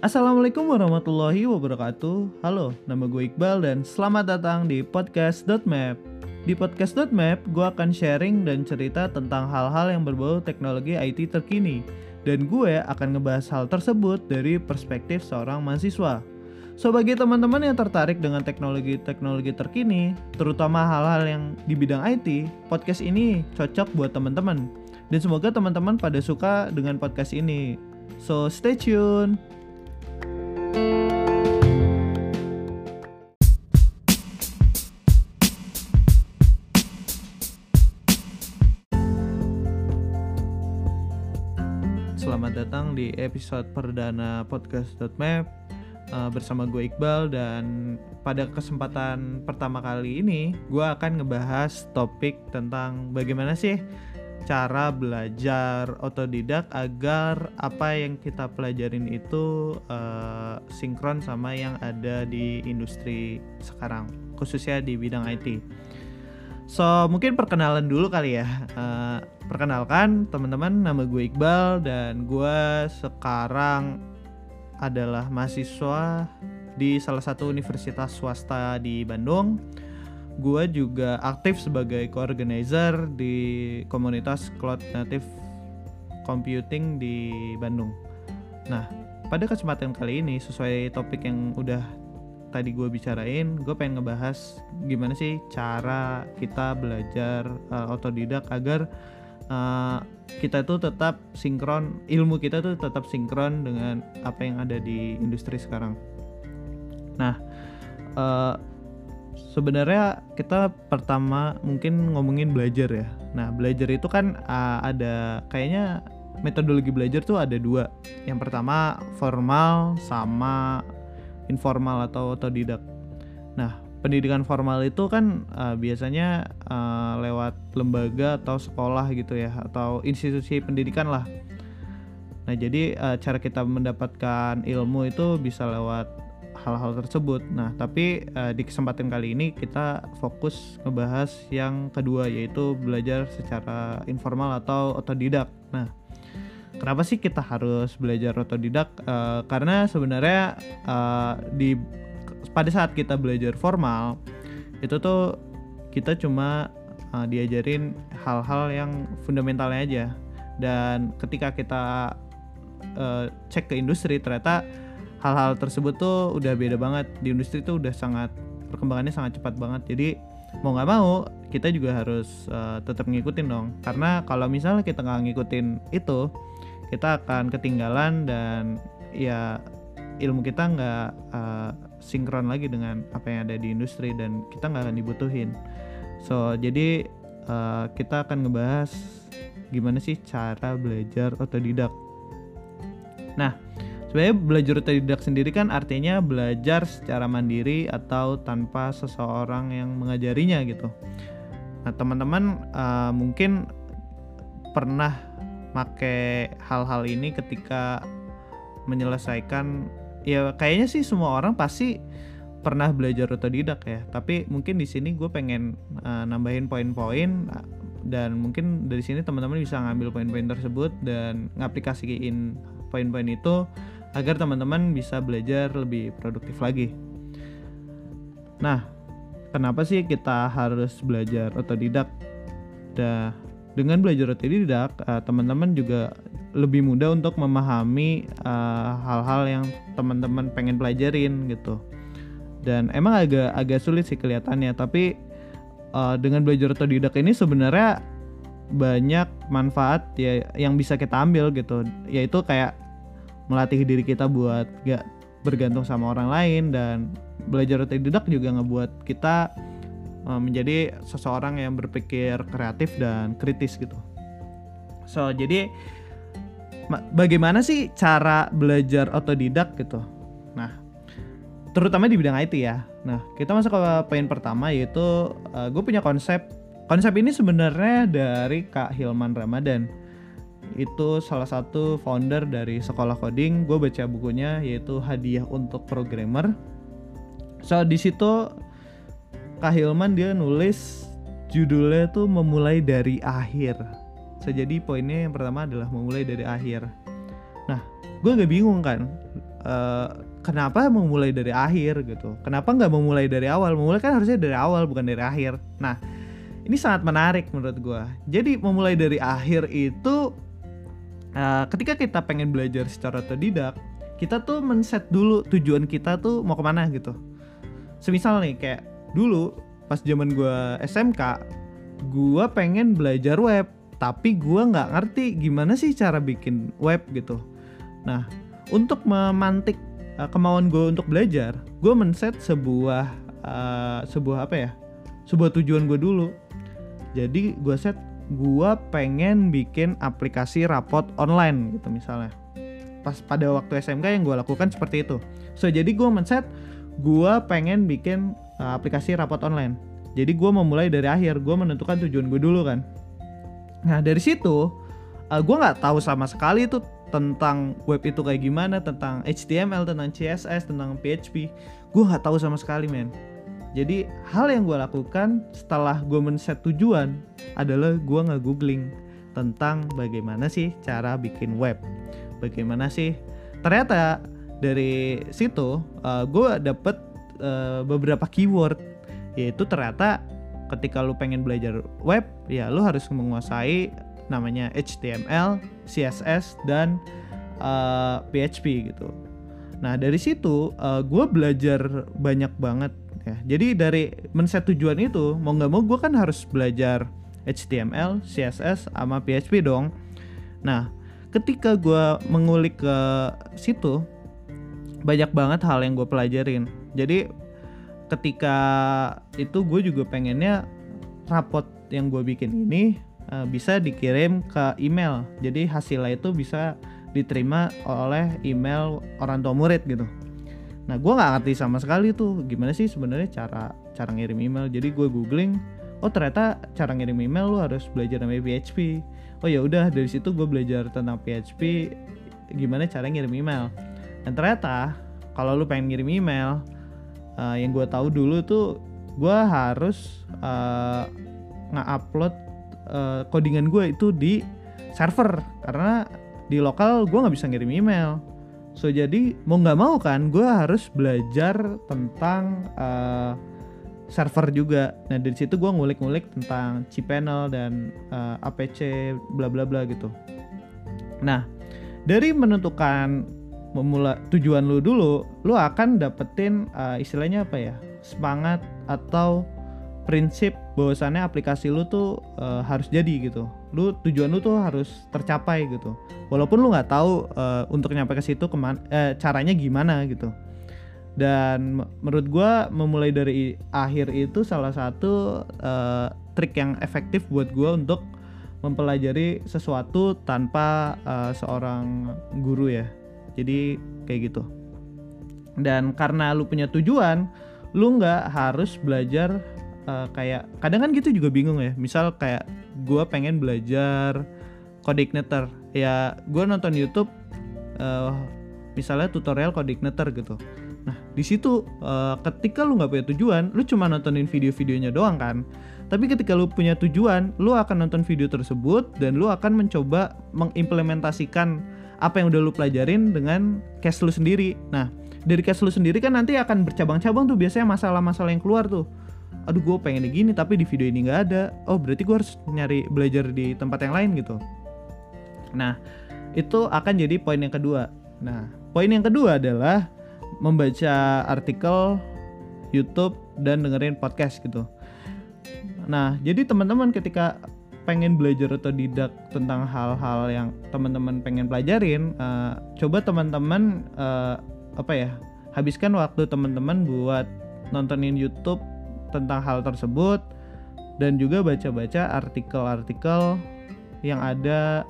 Assalamualaikum warahmatullahi wabarakatuh Halo, nama gue Iqbal dan selamat datang di podcast.map Di podcast.map, gue akan sharing dan cerita tentang hal-hal yang berbau teknologi IT terkini Dan gue akan ngebahas hal tersebut dari perspektif seorang mahasiswa So bagi teman-teman yang tertarik dengan teknologi-teknologi terkini, terutama hal-hal yang di bidang IT, podcast ini cocok buat teman-teman. Dan semoga teman-teman pada suka dengan podcast ini. So stay tune. Selamat datang di episode perdana podcast.map uh, bersama gue Iqbal dan pada kesempatan pertama kali ini gue akan ngebahas topik tentang bagaimana sih cara belajar otodidak agar apa yang kita pelajarin itu uh, sinkron sama yang ada di industri sekarang khususnya di bidang IT. So mungkin perkenalan dulu kali ya. Uh, perkenalkan teman-teman nama gue Iqbal dan gue sekarang adalah mahasiswa di salah satu universitas swasta di Bandung. Gue juga aktif sebagai co-organizer di komunitas Cloud Native Computing di Bandung. Nah, pada kesempatan kali ini sesuai topik yang udah tadi gue bicarain, gue pengen ngebahas gimana sih cara kita belajar uh, otodidak agar uh, kita tuh tetap sinkron ilmu kita tuh tetap sinkron dengan apa yang ada di industri sekarang nah uh, sebenarnya kita pertama mungkin ngomongin belajar ya. Nah belajar itu kan uh, ada kayaknya metodologi belajar tuh ada dua. Yang pertama formal sama informal atau otodidak. Nah pendidikan formal itu kan uh, biasanya uh, lewat lembaga atau sekolah gitu ya atau institusi pendidikan lah. Nah jadi uh, cara kita mendapatkan ilmu itu bisa lewat hal-hal tersebut. Nah tapi uh, di kesempatan kali ini kita fokus ngebahas yang kedua yaitu belajar secara informal atau otodidak. Nah kenapa sih kita harus belajar otodidak? Uh, karena sebenarnya uh, di pada saat kita belajar formal itu tuh kita cuma uh, diajarin hal-hal yang fundamentalnya aja dan ketika kita uh, cek ke industri ternyata hal-hal tersebut tuh udah beda banget. Di industri tuh udah sangat perkembangannya sangat cepat banget. Jadi mau nggak mau kita juga harus uh, tetap ngikutin dong. Karena kalau misalnya kita nggak ngikutin itu kita akan ketinggalan dan ya ilmu kita nggak uh, sinkron lagi dengan apa yang ada di industri dan kita nggak akan dibutuhin. So jadi uh, kita akan ngebahas gimana sih cara belajar otodidak. Nah sebenarnya belajar otodidak sendiri kan artinya belajar secara mandiri atau tanpa seseorang yang mengajarinya gitu. Nah teman-teman uh, mungkin pernah make hal-hal ini ketika menyelesaikan ya kayaknya sih semua orang pasti pernah belajar otodidak ya. Tapi mungkin di sini gue pengen uh, nambahin poin-poin dan mungkin dari sini teman-teman bisa ngambil poin-poin tersebut dan ngaplikasiin poin-poin itu agar teman-teman bisa belajar lebih produktif lagi. Nah kenapa sih kita harus belajar otodidak? Dah dengan belajar otodidak uh, teman-teman juga lebih mudah untuk memahami eh, hal-hal yang teman-teman pengen pelajarin gitu. Dan emang agak agak sulit sih kelihatannya tapi uh, dengan belajar otodidak ini sebenarnya banyak manfaat ya yang bisa kita ambil gitu. Yaitu kayak melatih diri kita buat gak bergantung sama orang lain dan belajar otodidak juga ngebuat kita uh, menjadi seseorang yang berpikir kreatif dan kritis gitu so jadi bagaimana sih cara belajar otodidak gitu. Nah, terutama di bidang IT ya. Nah, kita masuk ke poin pertama yaitu uh, gue punya konsep. Konsep ini sebenarnya dari Kak Hilman Ramadan. Itu salah satu founder dari sekolah coding. Gue baca bukunya yaitu Hadiah untuk Programmer. So di situ Kak Hilman dia nulis judulnya tuh memulai dari akhir So, jadi poinnya yang pertama adalah memulai dari akhir. Nah, gue agak bingung kan. uh, kenapa memulai dari akhir gitu kenapa nggak memulai dari awal memulai kan harusnya dari awal bukan dari akhir nah ini sangat menarik menurut gue jadi memulai dari akhir itu uh, ketika kita pengen belajar secara otodidak kita tuh men-set dulu tujuan kita tuh mau ke mana gitu. Semisal nih kayak dulu pas zaman gue SMK gue pengen belajar web tapi gue nggak ngerti gimana sih cara bikin web gitu. Nah untuk memantik uh, kemauan gue untuk belajar gue men-set sebuah uh, sebuah apa ya? Sebuah tujuan gue dulu. Jadi gue set gue pengen bikin aplikasi rapot online gitu misalnya. Pas pada waktu SMK yang gue lakukan seperti itu. So jadi gue men-set gue pengen bikin uh, aplikasi rapot online. Jadi gue memulai dari akhir gue menentukan tujuan gue dulu kan. Nah dari situ uh, gue nggak tahu sama sekali tuh tentang web itu kayak gimana tentang HTML tentang CSS tentang PHP gue nggak tahu sama sekali men jadi hal yang gue lakukan setelah gue men-set tujuan adalah gue nggak googling tentang bagaimana sih cara bikin web. Bagaimana sih? Ternyata dari situ uh, gue dapet uh, beberapa keyword. Yaitu ternyata ketika lu pengen belajar web ya lu harus menguasai namanya HTML, CSS dan uh, eh, PHP gitu. Nah dari situ uh, eh, gue belajar banyak banget ya. Jadi dari men-set tujuan itu mau nggak mau gue kan harus belajar HTML, CSS, sama PHP dong. Nah ketika gue mengulik ke situ banyak banget hal yang gue pelajarin. Jadi ketika itu gue juga pengennya rapot yang gue bikin ini uh, bisa dikirim ke email. Jadi hasilnya itu bisa diterima oleh email orang tua murid gitu. Nah, gue nggak ngerti sama sekali tuh gimana sih sebenarnya cara cara ngirim email. Jadi gue googling, oh ternyata cara ngirim email lu harus belajar namanya PHP. Oh ya udah dari situ gue belajar tentang PHP, gimana cara ngirim email. Dan ternyata kalau lu pengen ngirim email, uh, yang gue tahu dulu tuh gue harus uh, nge-upload uh, codingan gue itu di server karena di lokal gue nggak bisa ngirim email so jadi mau nggak mau kan gue harus belajar tentang uh, server juga nah dari situ gue ngulik-ngulik tentang cPanel dan uh, apc bla bla bla gitu nah dari menentukan memulai tujuan lu dulu lu akan dapetin uh, istilahnya apa ya semangat atau prinsip bahwasannya aplikasi lu tuh uh, harus jadi gitu. Lu tujuan lu tuh harus tercapai gitu. Walaupun lu nggak tahu uh, untuk nyampe ke situ ke mana, eh, caranya gimana gitu. Dan menurut gue memulai dari akhir itu salah satu uh, trik yang efektif buat gue untuk mempelajari sesuatu tanpa uh, seorang guru ya. Jadi kayak gitu. Dan karena lu punya tujuan, lu nggak harus belajar uh, kayak kadang kan gitu juga bingung ya. Misal kayak gue pengen belajar Codeigniter ya gue nonton YouTube uh, misalnya tutorial Codeigniter gitu. Nah di situ uh, ketika lu nggak punya tujuan lu cuma nontonin video-videonya doang kan. Tapi ketika lu punya tujuan lu akan nonton video tersebut dan lu akan mencoba mengimplementasikan apa yang udah lu pelajarin dengan case lu sendiri. Nah dari case lu sendiri kan nanti akan bercabang-cabang tuh biasanya masalah-masalah yang keluar tuh aduh gue pengen gini tapi di video ini nggak ada. Oh berarti gue harus nyari belajar di tempat yang lain gitu. Nah itu akan jadi poin yang kedua. Nah poin yang kedua adalah membaca artikel YouTube dan dengerin podcast gitu. Nah jadi teman-teman ketika pengen belajar atau didak tentang hal-hal yang teman-teman pengen pelajarin uh, coba teman-teman uh, apa ya habiskan waktu teman-teman buat nontonin YouTube tentang hal tersebut dan juga baca-baca artikel-artikel yang ada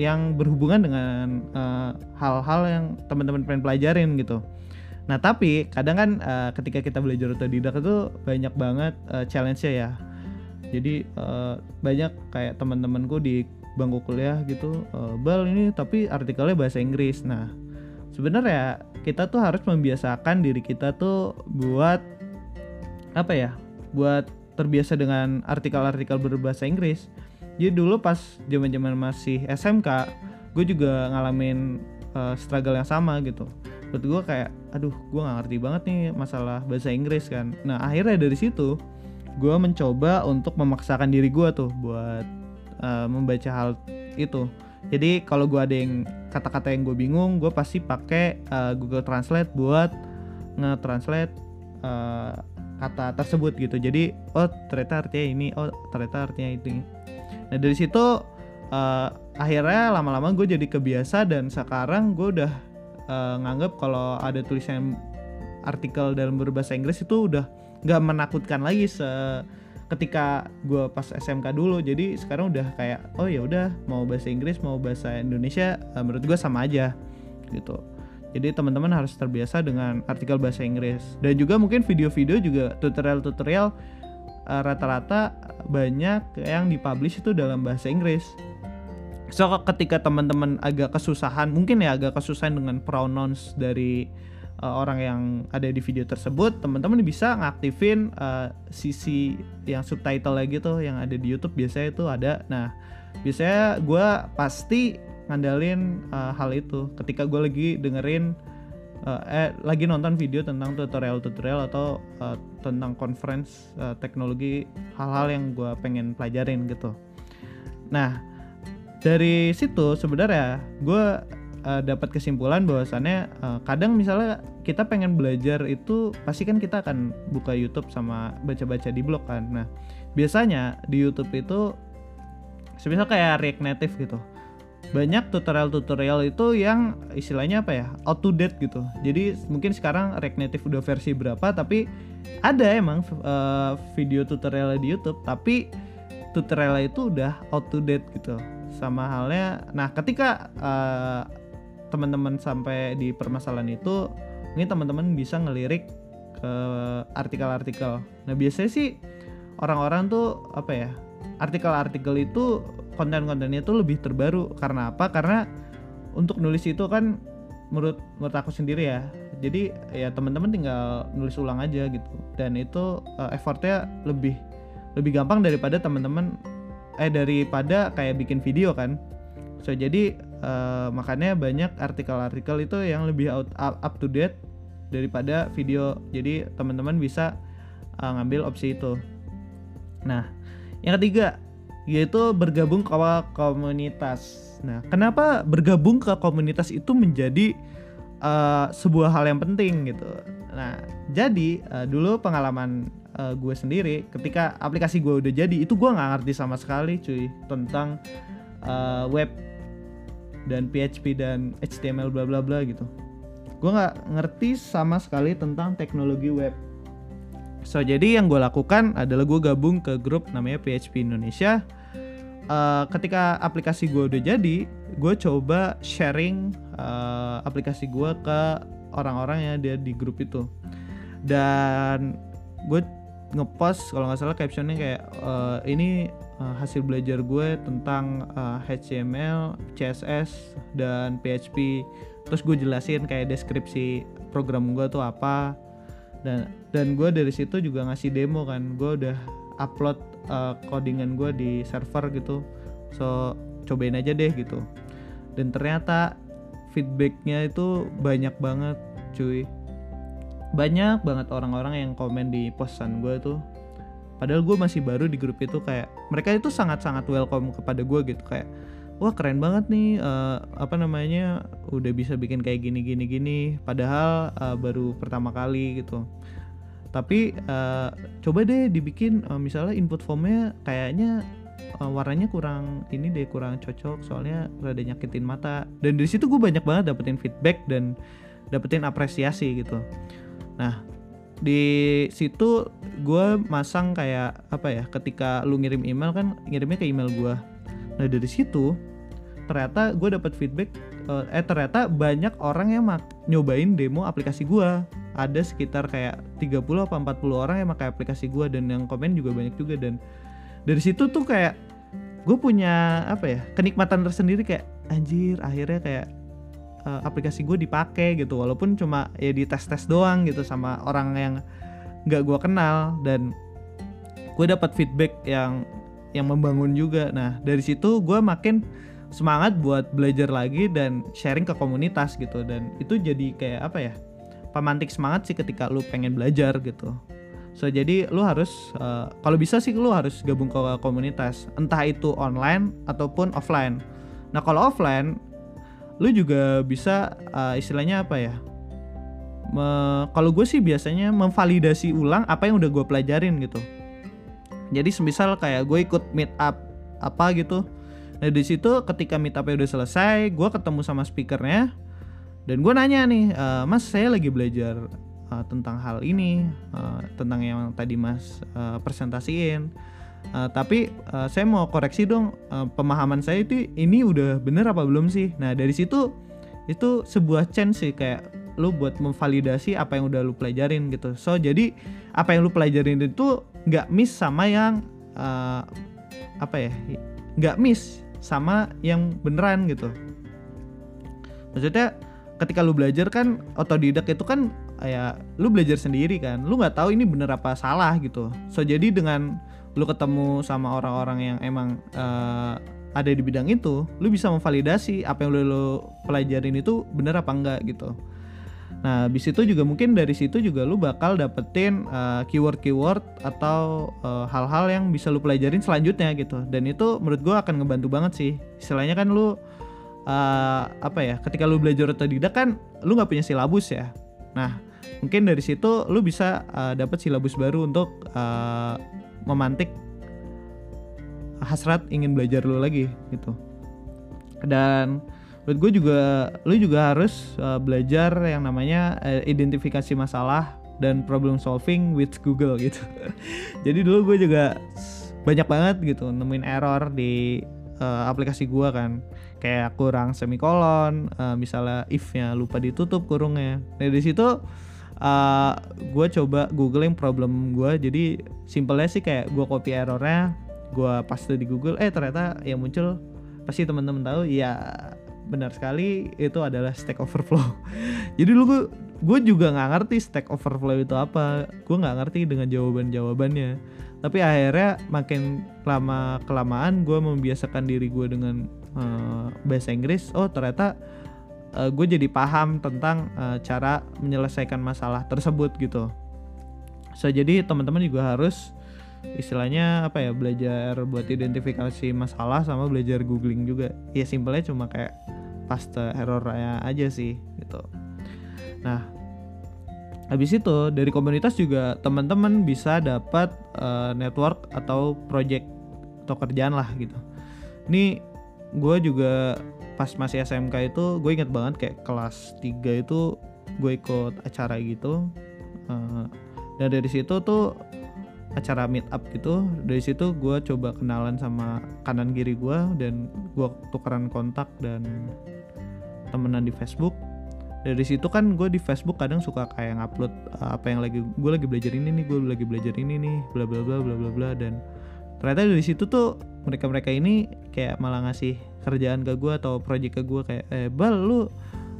yang berhubungan dengan eh, hal-hal uh, yang teman-teman pengen pelajarin gitu. Nah tapi kadang kan uh, ketika kita belajar otodidak itu banyak banget uh, challenge-nya ya. Jadi uh, banyak kayak teman-temanku di bangku kuliah gitu, uh, bal ini tapi artikelnya bahasa Inggris. Nah sebenarnya kita tuh harus membiasakan diri kita tuh buat apa ya buat terbiasa dengan artikel-artikel berbahasa Inggris. Jadi dulu pas zaman-zaman masih SMK gue juga ngalamin uh, struggle yang sama gitu. Buat gue kayak aduh gue nggak ngerti banget nih masalah bahasa Inggris kan. Nah akhirnya dari situ gue mencoba untuk memaksakan diri gue tuh buat uh, membaca hal itu. Jadi kalau gue ada yang kata-kata yang gue bingung gue pasti pakai uh, Google Translate buat nge-translate kata tersebut gitu. Jadi oh ternyata artinya ini oh ternyata artinya itu. Nah dari situ uh, akhirnya lama-lama gue jadi kebiasa dan sekarang gue udah uh, nganggap kalau ada tulisan artikel dalam berbahasa Inggris itu udah nggak menakutkan lagi se ketika gue pas SMK dulu. Jadi sekarang udah kayak oh ya udah mau bahasa Inggris mau bahasa Indonesia uh, menurut gue sama aja gitu jadi teman-teman harus terbiasa dengan artikel bahasa Inggris. Dan juga mungkin video-video juga tutorial-tutorial uh, rata-rata banyak yang dipublish itu dalam bahasa Inggris. So ketika teman-teman agak kesusahan mungkin ya agak kesusahan dengan pronouns dari uh, orang yang ada di video tersebut teman-teman bisa ngaktifin uh, sisi yang subtitle lagi tuh yang ada di YouTube biasanya itu ada. Nah biasanya gue pasti ngandalin uh, hal itu. Ketika gue lagi dengerin uh, eh lagi nonton video tentang tutorial-tutorial atau uh, tentang conference uh, teknologi hal-hal yang gue pengen pelajarin gitu. Nah dari situ sebenarnya gue uh, dapat kesimpulan bahwasannya uh, kadang misalnya kita pengen belajar itu pasti kan kita akan buka YouTube sama baca-baca di blog kan. Nah biasanya di YouTube itu semisal kayak React Native gitu banyak tutorial-tutorial itu yang istilahnya apa ya out to date gitu. Jadi mungkin sekarang React Native udah versi berapa tapi ada emang uh, video tutorial di YouTube tapi tutorial itu udah out to date gitu. Sama halnya nah ketika uh, teman-teman sampai di permasalahan itu mungkin teman-teman bisa ngelirik ke artikel-artikel. Nah biasanya sih orang-orang tuh apa ya artikel-artikel itu konten-kontennya itu lebih terbaru. Karena apa? Karena untuk nulis itu kan menurut menurut aku sendiri ya. Jadi ya teman-teman tinggal nulis ulang aja gitu. Dan itu uh, effortnya lebih lebih gampang daripada teman-teman eh daripada kayak bikin video kan. So jadi uh, makanya banyak artikel-artikel itu yang lebih out, up, to date daripada video. Jadi teman-teman bisa uh, ngambil opsi itu. Nah yang ketiga yaitu bergabung ke komunitas. Nah kenapa bergabung ke komunitas itu menjadi uh, sebuah hal yang penting gitu? Nah jadi uh, dulu pengalaman uh, gue sendiri ketika aplikasi gue udah jadi itu gue nggak ngerti sama sekali cuy tentang uh, web dan PHP dan HTML bla bla bla gitu. Gue nggak ngerti sama sekali tentang teknologi web so jadi yang gue lakukan adalah gue gabung ke grup namanya PHP Indonesia. Uh, ketika aplikasi gue udah jadi gue coba sharing uh, aplikasi gue ke orang-orang yang ada di grup itu. Dan gue ngepost kalau nggak salah captionnya kayak uh, ini uh, hasil belajar gue tentang uh, HTML, CSS dan PHP. Terus gue jelasin kayak deskripsi program gue tuh apa dan dan gue dari situ juga ngasih demo kan. Gue udah upload uh, codingan gue di server gitu. So cobain aja deh gitu. Dan ternyata feedbacknya itu banyak banget cuy banyak banget orang-orang yang komen di postan gue tuh padahal gue masih baru di grup itu kayak mereka itu sangat-sangat welcome kepada gue gitu kayak wah keren banget nih uh, apa namanya udah bisa bikin kayak gini gini gini padahal uh, baru pertama kali gitu. Tapi uh, coba deh dibikin uh, misalnya input formnya kayaknya uh, warnanya kurang ini deh kurang cocok soalnya rada nyakitin mata. Dan dari situ gue banyak banget dapetin feedback dan dapetin apresiasi gitu. Nah, di situ gue masang kayak apa ya ketika lu ngirim email kan ngirimnya ke email gue nah dari situ ternyata gue dapat feedback eh, eh ternyata banyak orang yang mak nyobain demo aplikasi gue ada sekitar kayak 30 apa 40 orang yang pakai aplikasi gue dan yang komen juga banyak juga. Dan dari situ tuh kayak gue punya apa ya kenikmatan tersendiri kayak anjir akhirnya kayak uh, aplikasi gue dipakai gitu. Walaupun cuma ya di tes tes doang gitu sama orang yang nggak gue kenal. Dan gue dapat feedback yang yang membangun juga. Nah dari situ gue makin semangat buat belajar lagi dan sharing ke komunitas gitu. Dan itu jadi kayak apa ya pemantik semangat sih ketika lu pengen belajar gitu. So jadi lu harus uh, kalau bisa sih lu harus gabung ke komunitas entah itu online ataupun offline. Nah kalau offline lu juga bisa uh, istilahnya apa ya kalau gue sih biasanya memvalidasi ulang apa yang udah gue pelajarin gitu. Jadi semisal kayak gue ikut meet up apa gitu nah di situ ketika meet upnya udah selesai gue ketemu sama speakernya dan gue nanya nih e, mas saya lagi belajar uh, tentang hal ini uh, tentang yang tadi mas uh, presentasiin. Uh, tapi uh, saya mau koreksi dong uh, pemahaman saya itu ini udah bener apa belum sih? Nah dari situ itu sebuah chance sih kayak lu buat memvalidasi apa yang udah lu pelajarin gitu. So jadi apa yang lu pelajarin itu nggak miss sama yang uh, apa ya nggak miss sama yang beneran gitu. Maksudnya ketika lu belajar kan otodidak itu kan ya lu belajar sendiri kan. Lu nggak tahu ini bener apa salah gitu. So jadi dengan lu ketemu sama orang-orang yang emang uh, ada di bidang itu lu bisa memvalidasi apa yang lu, lu pelajarin itu bener apa enggak gitu Nah, habis itu juga mungkin dari situ juga lu bakal dapetin uh, keyword-keyword atau uh, hal-hal yang bisa lu pelajarin selanjutnya gitu. Dan itu menurut gua akan ngebantu banget sih. Istilahnya kan lu uh, apa ya? Ketika lu belajar otodidak kan lu nggak punya silabus ya. Nah, mungkin dari situ lu bisa uh, dapet silabus baru untuk uh, memantik hasrat ingin belajar lu lagi gitu. Dan menurut gue juga lu juga harus uh, belajar yang namanya uh, identifikasi masalah dan problem solving with Google gitu. Jadi dulu gue juga banyak banget gitu nemuin error di uh, aplikasi gue kan. Kayak kurang semikolon uh, misalnya if-nya lupa ditutup kurungnya. Nah dari situ uh, gue coba googling problem gue jadi simpelnya sih kayak gue copy errornya gue paste di Google eh ternyata yang muncul pasti teman-teman tahu ya benar sekali itu adalah Stack Overflow. Jadi dulu gue juga nggak ngerti Stack Overflow itu apa. Gue nggak ngerti dengan jawaban jawabannya. Tapi akhirnya makin lama kelamaan gue membiasakan diri gue dengan uh, bahasa Inggris. Oh ternyata uh, gue jadi paham tentang uh, cara menyelesaikan masalah tersebut gitu. So jadi teman-teman juga harus istilahnya apa ya belajar buat identifikasi masalah sama belajar googling juga. Ya simpelnya cuma kayak paste errornya aja sih gitu. Nah habis itu dari komunitas juga teman-teman bisa dapat uh, network atau project atau kerjaan lah gitu. Ini gue juga pas masih SMK itu gue inget banget kayak kelas 3 itu gue ikut acara gitu. Uh, dan dari situ tuh acara meet up gitu. Dari situ gue coba kenalan sama kanan kiri gue dan gue tukeran kontak dan temenan di Facebook. Dari situ kan gue di Facebook kadang suka kayak ngupload uh, apa yang lagi gue lagi belajar ini nih gue lagi belajar ini nih bla bla bla bla bla bla dan ternyata dari situ tuh mereka mereka ini kayak malah ngasih kerjaan ke gue atau project ke gue kayak eh bal lu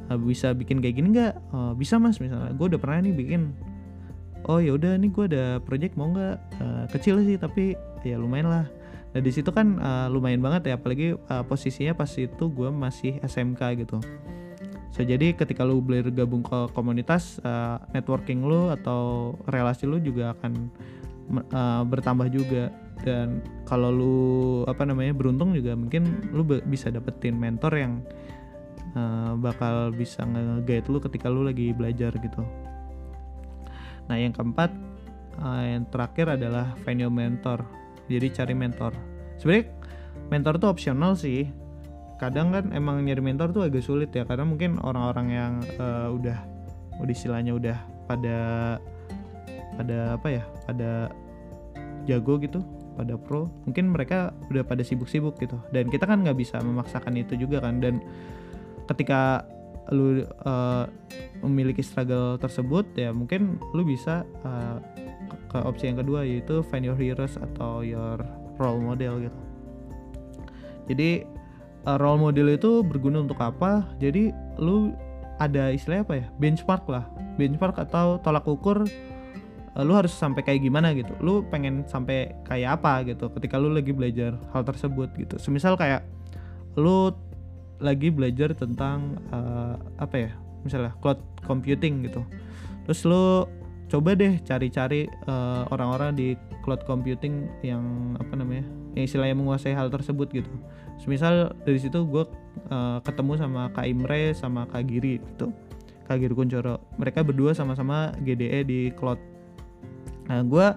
uh, bisa bikin kayak gini nggak? Uh, bisa mas. Misalnya gue udah pernah nih bikin oh ya udah nih gue ada project mau nggak? Uh, kecil sih tapi ya lumayan lah. Nah di situ kan uh, lumayan banget ya apalagi uh, posisinya pas itu gue masih SMK gitu. So jadi ketika lu belajar gabung ke komunitas uh, networking lu atau relasi lu juga akan uh, bertambah juga. Dan kalau lu apa namanya beruntung juga mungkin lu bisa dapetin mentor yang uh, bakal bisa nge-guide lu ketika lu lagi belajar gitu Nah, yang keempat uh, yang terakhir adalah find mentor. Jadi cari mentor. Sebenarnya mentor tuh opsional sih. Kadang kan emang nyari mentor tuh agak sulit ya karena mungkin orang-orang yang uh, udah udah istilahnya udah pada pada apa ya? pada jago gitu, pada pro. Mungkin mereka udah pada sibuk-sibuk gitu. Dan kita kan nggak bisa memaksakan itu juga kan dan ketika lu uh, memiliki struggle tersebut ya mungkin lu bisa uh, ke, opsi yang kedua yaitu find your heroes atau your role model gitu. Jadi uh, role model itu berguna untuk apa? Jadi lu ada istilahnya apa ya? Benchmark lah. Benchmark atau tolak ukur uh, lu harus sampai kayak gimana gitu. Lu pengen sampai kayak apa gitu ketika lu lagi belajar hal tersebut gitu. Semisal kayak lu lagi belajar tentang uh, apa ya misalnya cloud computing gitu. Terus lu coba deh cari-cari uh, orang-orang di cloud computing yang apa namanya yang istilahnya menguasai hal tersebut gitu. Misal dari situ gue uh, ketemu sama Kak Imre sama Kak Giri gitu Kak Giri Kuncoro mereka berdua sama-sama GDE di cloud. Nah gue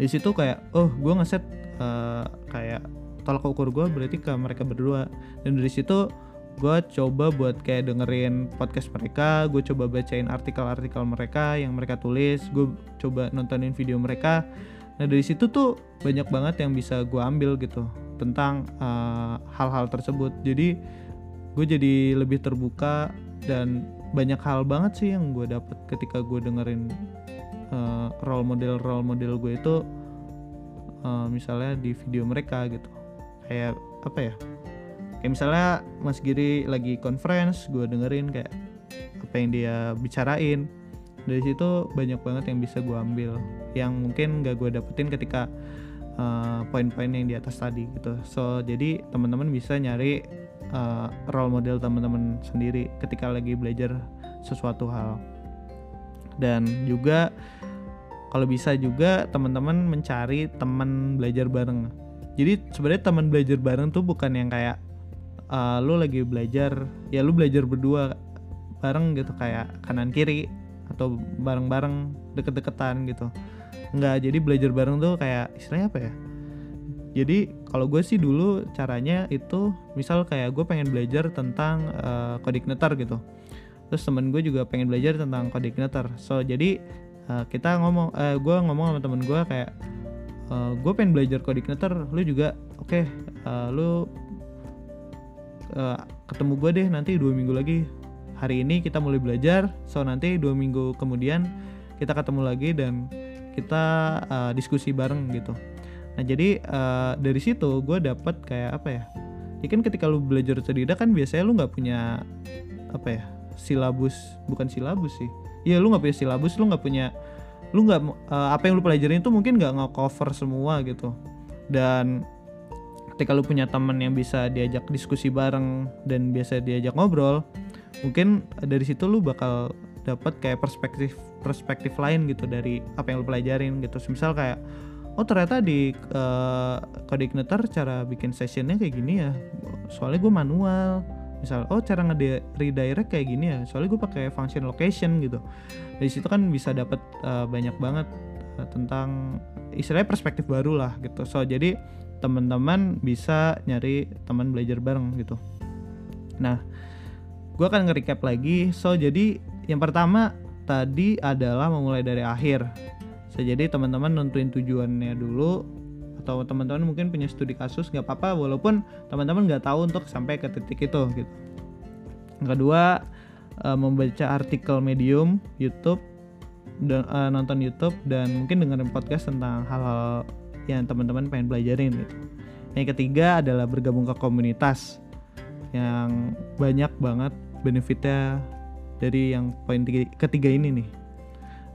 di situ kayak oh gue ngeset uh, kayak tolak ukur gue berarti ke mereka berdua. Dan dari situ gue coba buat kayak dengerin podcast mereka gue coba bacain artikel-artikel mereka yang mereka tulis gue coba nontonin video mereka. Nah dari situ tuh banyak banget yang bisa gue ambil gitu tentang eh, hal-hal uh, tersebut. Jadi gue jadi lebih terbuka dan banyak hal banget sih yang gue dapet ketika gue dengerin uh, role model role model gue itu uh, misalnya di video mereka gitu. Kayak apa ya kayak misalnya Mas Giri lagi conference gue dengerin kayak apa yang dia bicarain. Dari situ banyak banget yang bisa gue ambil yang mungkin gak gue dapetin ketika uh, poin-poin yang di atas tadi gitu. So jadi teman-teman bisa nyari uh, role model teman-teman sendiri ketika lagi belajar sesuatu hal. Dan juga kalau bisa juga teman-teman mencari teman belajar bareng. Jadi sebenarnya teman belajar bareng tuh bukan yang kayak uh, lu lagi belajar ya lu belajar berdua bareng gitu kayak kanan kiri atau bareng-bareng deket-deketan gitu. Nggak jadi belajar bareng tuh kayak istilahnya apa ya? Jadi kalau gue sih dulu caranya itu misal kayak gue pengen belajar tentang uh, netter gitu. Terus temen gue juga pengen belajar tentang netter so jadi uh, kita ngomong uh, gue ngomong sama temen gue kayak uh, gue pengen belajar netter lu juga oke okay, uh, lu uh, ketemu gue deh nanti dua minggu lagi. Hari ini kita mulai belajar so nanti dua minggu kemudian kita ketemu lagi dan kita uh, diskusi bareng gitu. Nah jadi uh, dari situ gue dapet kayak apa ya? Ya kan ketika lu belajar otodidak kan biasanya lu nggak punya apa ya silabus bukan silabus sih. Iya lu nggak punya silabus lu nggak punya lu nggak uh, apa yang lu pelajarin itu mungkin nggak nge-cover semua gitu. Dan ketika lu punya temen yang bisa diajak diskusi bareng dan biasa diajak ngobrol mungkin dari situ lu bakal dapat kayak perspektif perspektif lain gitu dari apa yang lu pelajarin gitu. Misal kayak oh ternyata di uh, Codeigniter cara bikin sessionnya kayak gini ya soalnya gue manual. Misal oh cara nge redirect kayak gini ya soalnya gue pakai function location gitu. Dari situ kan bisa dapat uh, banyak banget uh, tentang istilahnya perspektif baru lah gitu. So jadi teman-teman bisa nyari teman belajar bareng gitu. Nah gue akan nge-recap lagi. So jadi yang pertama tadi adalah memulai dari akhir. So jadi teman-teman nentuin tujuannya dulu atau teman-teman mungkin punya studi kasus nggak apa-apa walaupun teman-teman nggak tahu untuk sampai ke titik itu gitu. Yang kedua uh, membaca artikel medium YouTube uh, nonton YouTube dan mungkin dengerin podcast tentang hal-hal yang teman-teman pengen belajarin gitu. Yang ketiga adalah bergabung ke komunitas yang banyak banget benefitnya dari yang poin ketiga ini nih.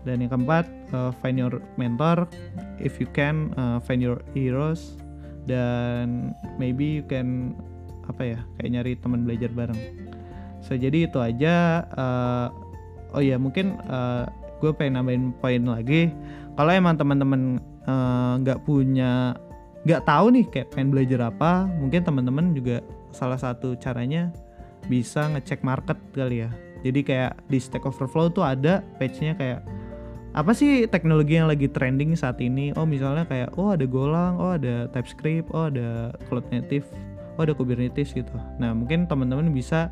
Dan yang keempat, uh, find your mentor if you can uh, find your heroes dan maybe you can apa ya kayak nyari teman belajar bareng. So jadi itu aja. Uh, oh ya mungkin uh, gue pengen nambahin poin lagi. Kalau emang teman-teman nggak uh, punya nggak tahu nih kayak pengen belajar apa. Mungkin teman-teman juga salah satu caranya bisa ngecek market kali ya. Jadi kayak di Stack Overflow tuh ada page-nya kayak apa sih teknologi yang lagi trending saat ini? Oh misalnya kayak oh ada Golang oh ada TypeScript oh ada Cloud Native oh ada Kubernetes gitu. Nah mungkin teman-teman bisa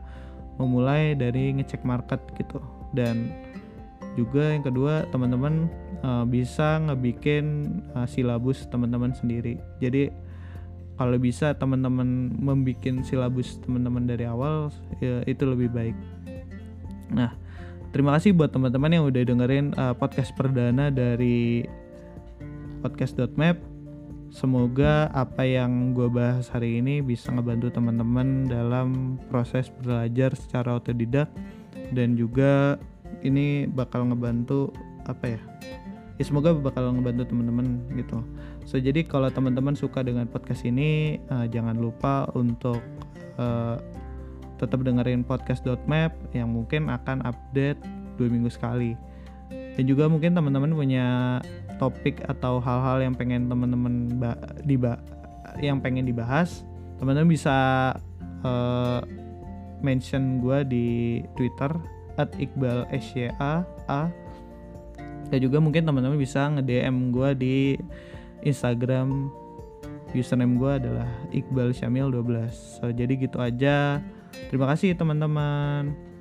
memulai dari ngecek market gitu. Dan juga yang kedua teman-teman uh, bisa ngebikin uh, silabus teman-teman sendiri. Jadi kalau bisa teman-teman membuat silabus teman-teman dari awal ya, itu lebih baik. Nah terima kasih buat teman-teman yang udah dengerin uh, podcast perdana dari podcast.map semoga apa yang gue bahas hari ini bisa ngebantu teman-teman dalam proses belajar secara otodidak. Dan juga ini bakal ngebantu apa ya ya semoga bakal ngebantu teman-teman gitu. So jadi kalau teman-teman suka dengan podcast ini uh, jangan lupa untuk uh, tetap dengerin podcast.map yang mungkin akan update dua minggu sekali. Dan juga mungkin teman-teman punya topik atau hal-hal yang pengen teman-teman yang pengen dibahas teman-teman bisa uh, mention gue di Twitter at dan juga mungkin teman-teman bisa nge-DM gue di Instagram username gue adalah Iqbal Syamil 12 so, jadi gitu aja. Terima kasih teman-teman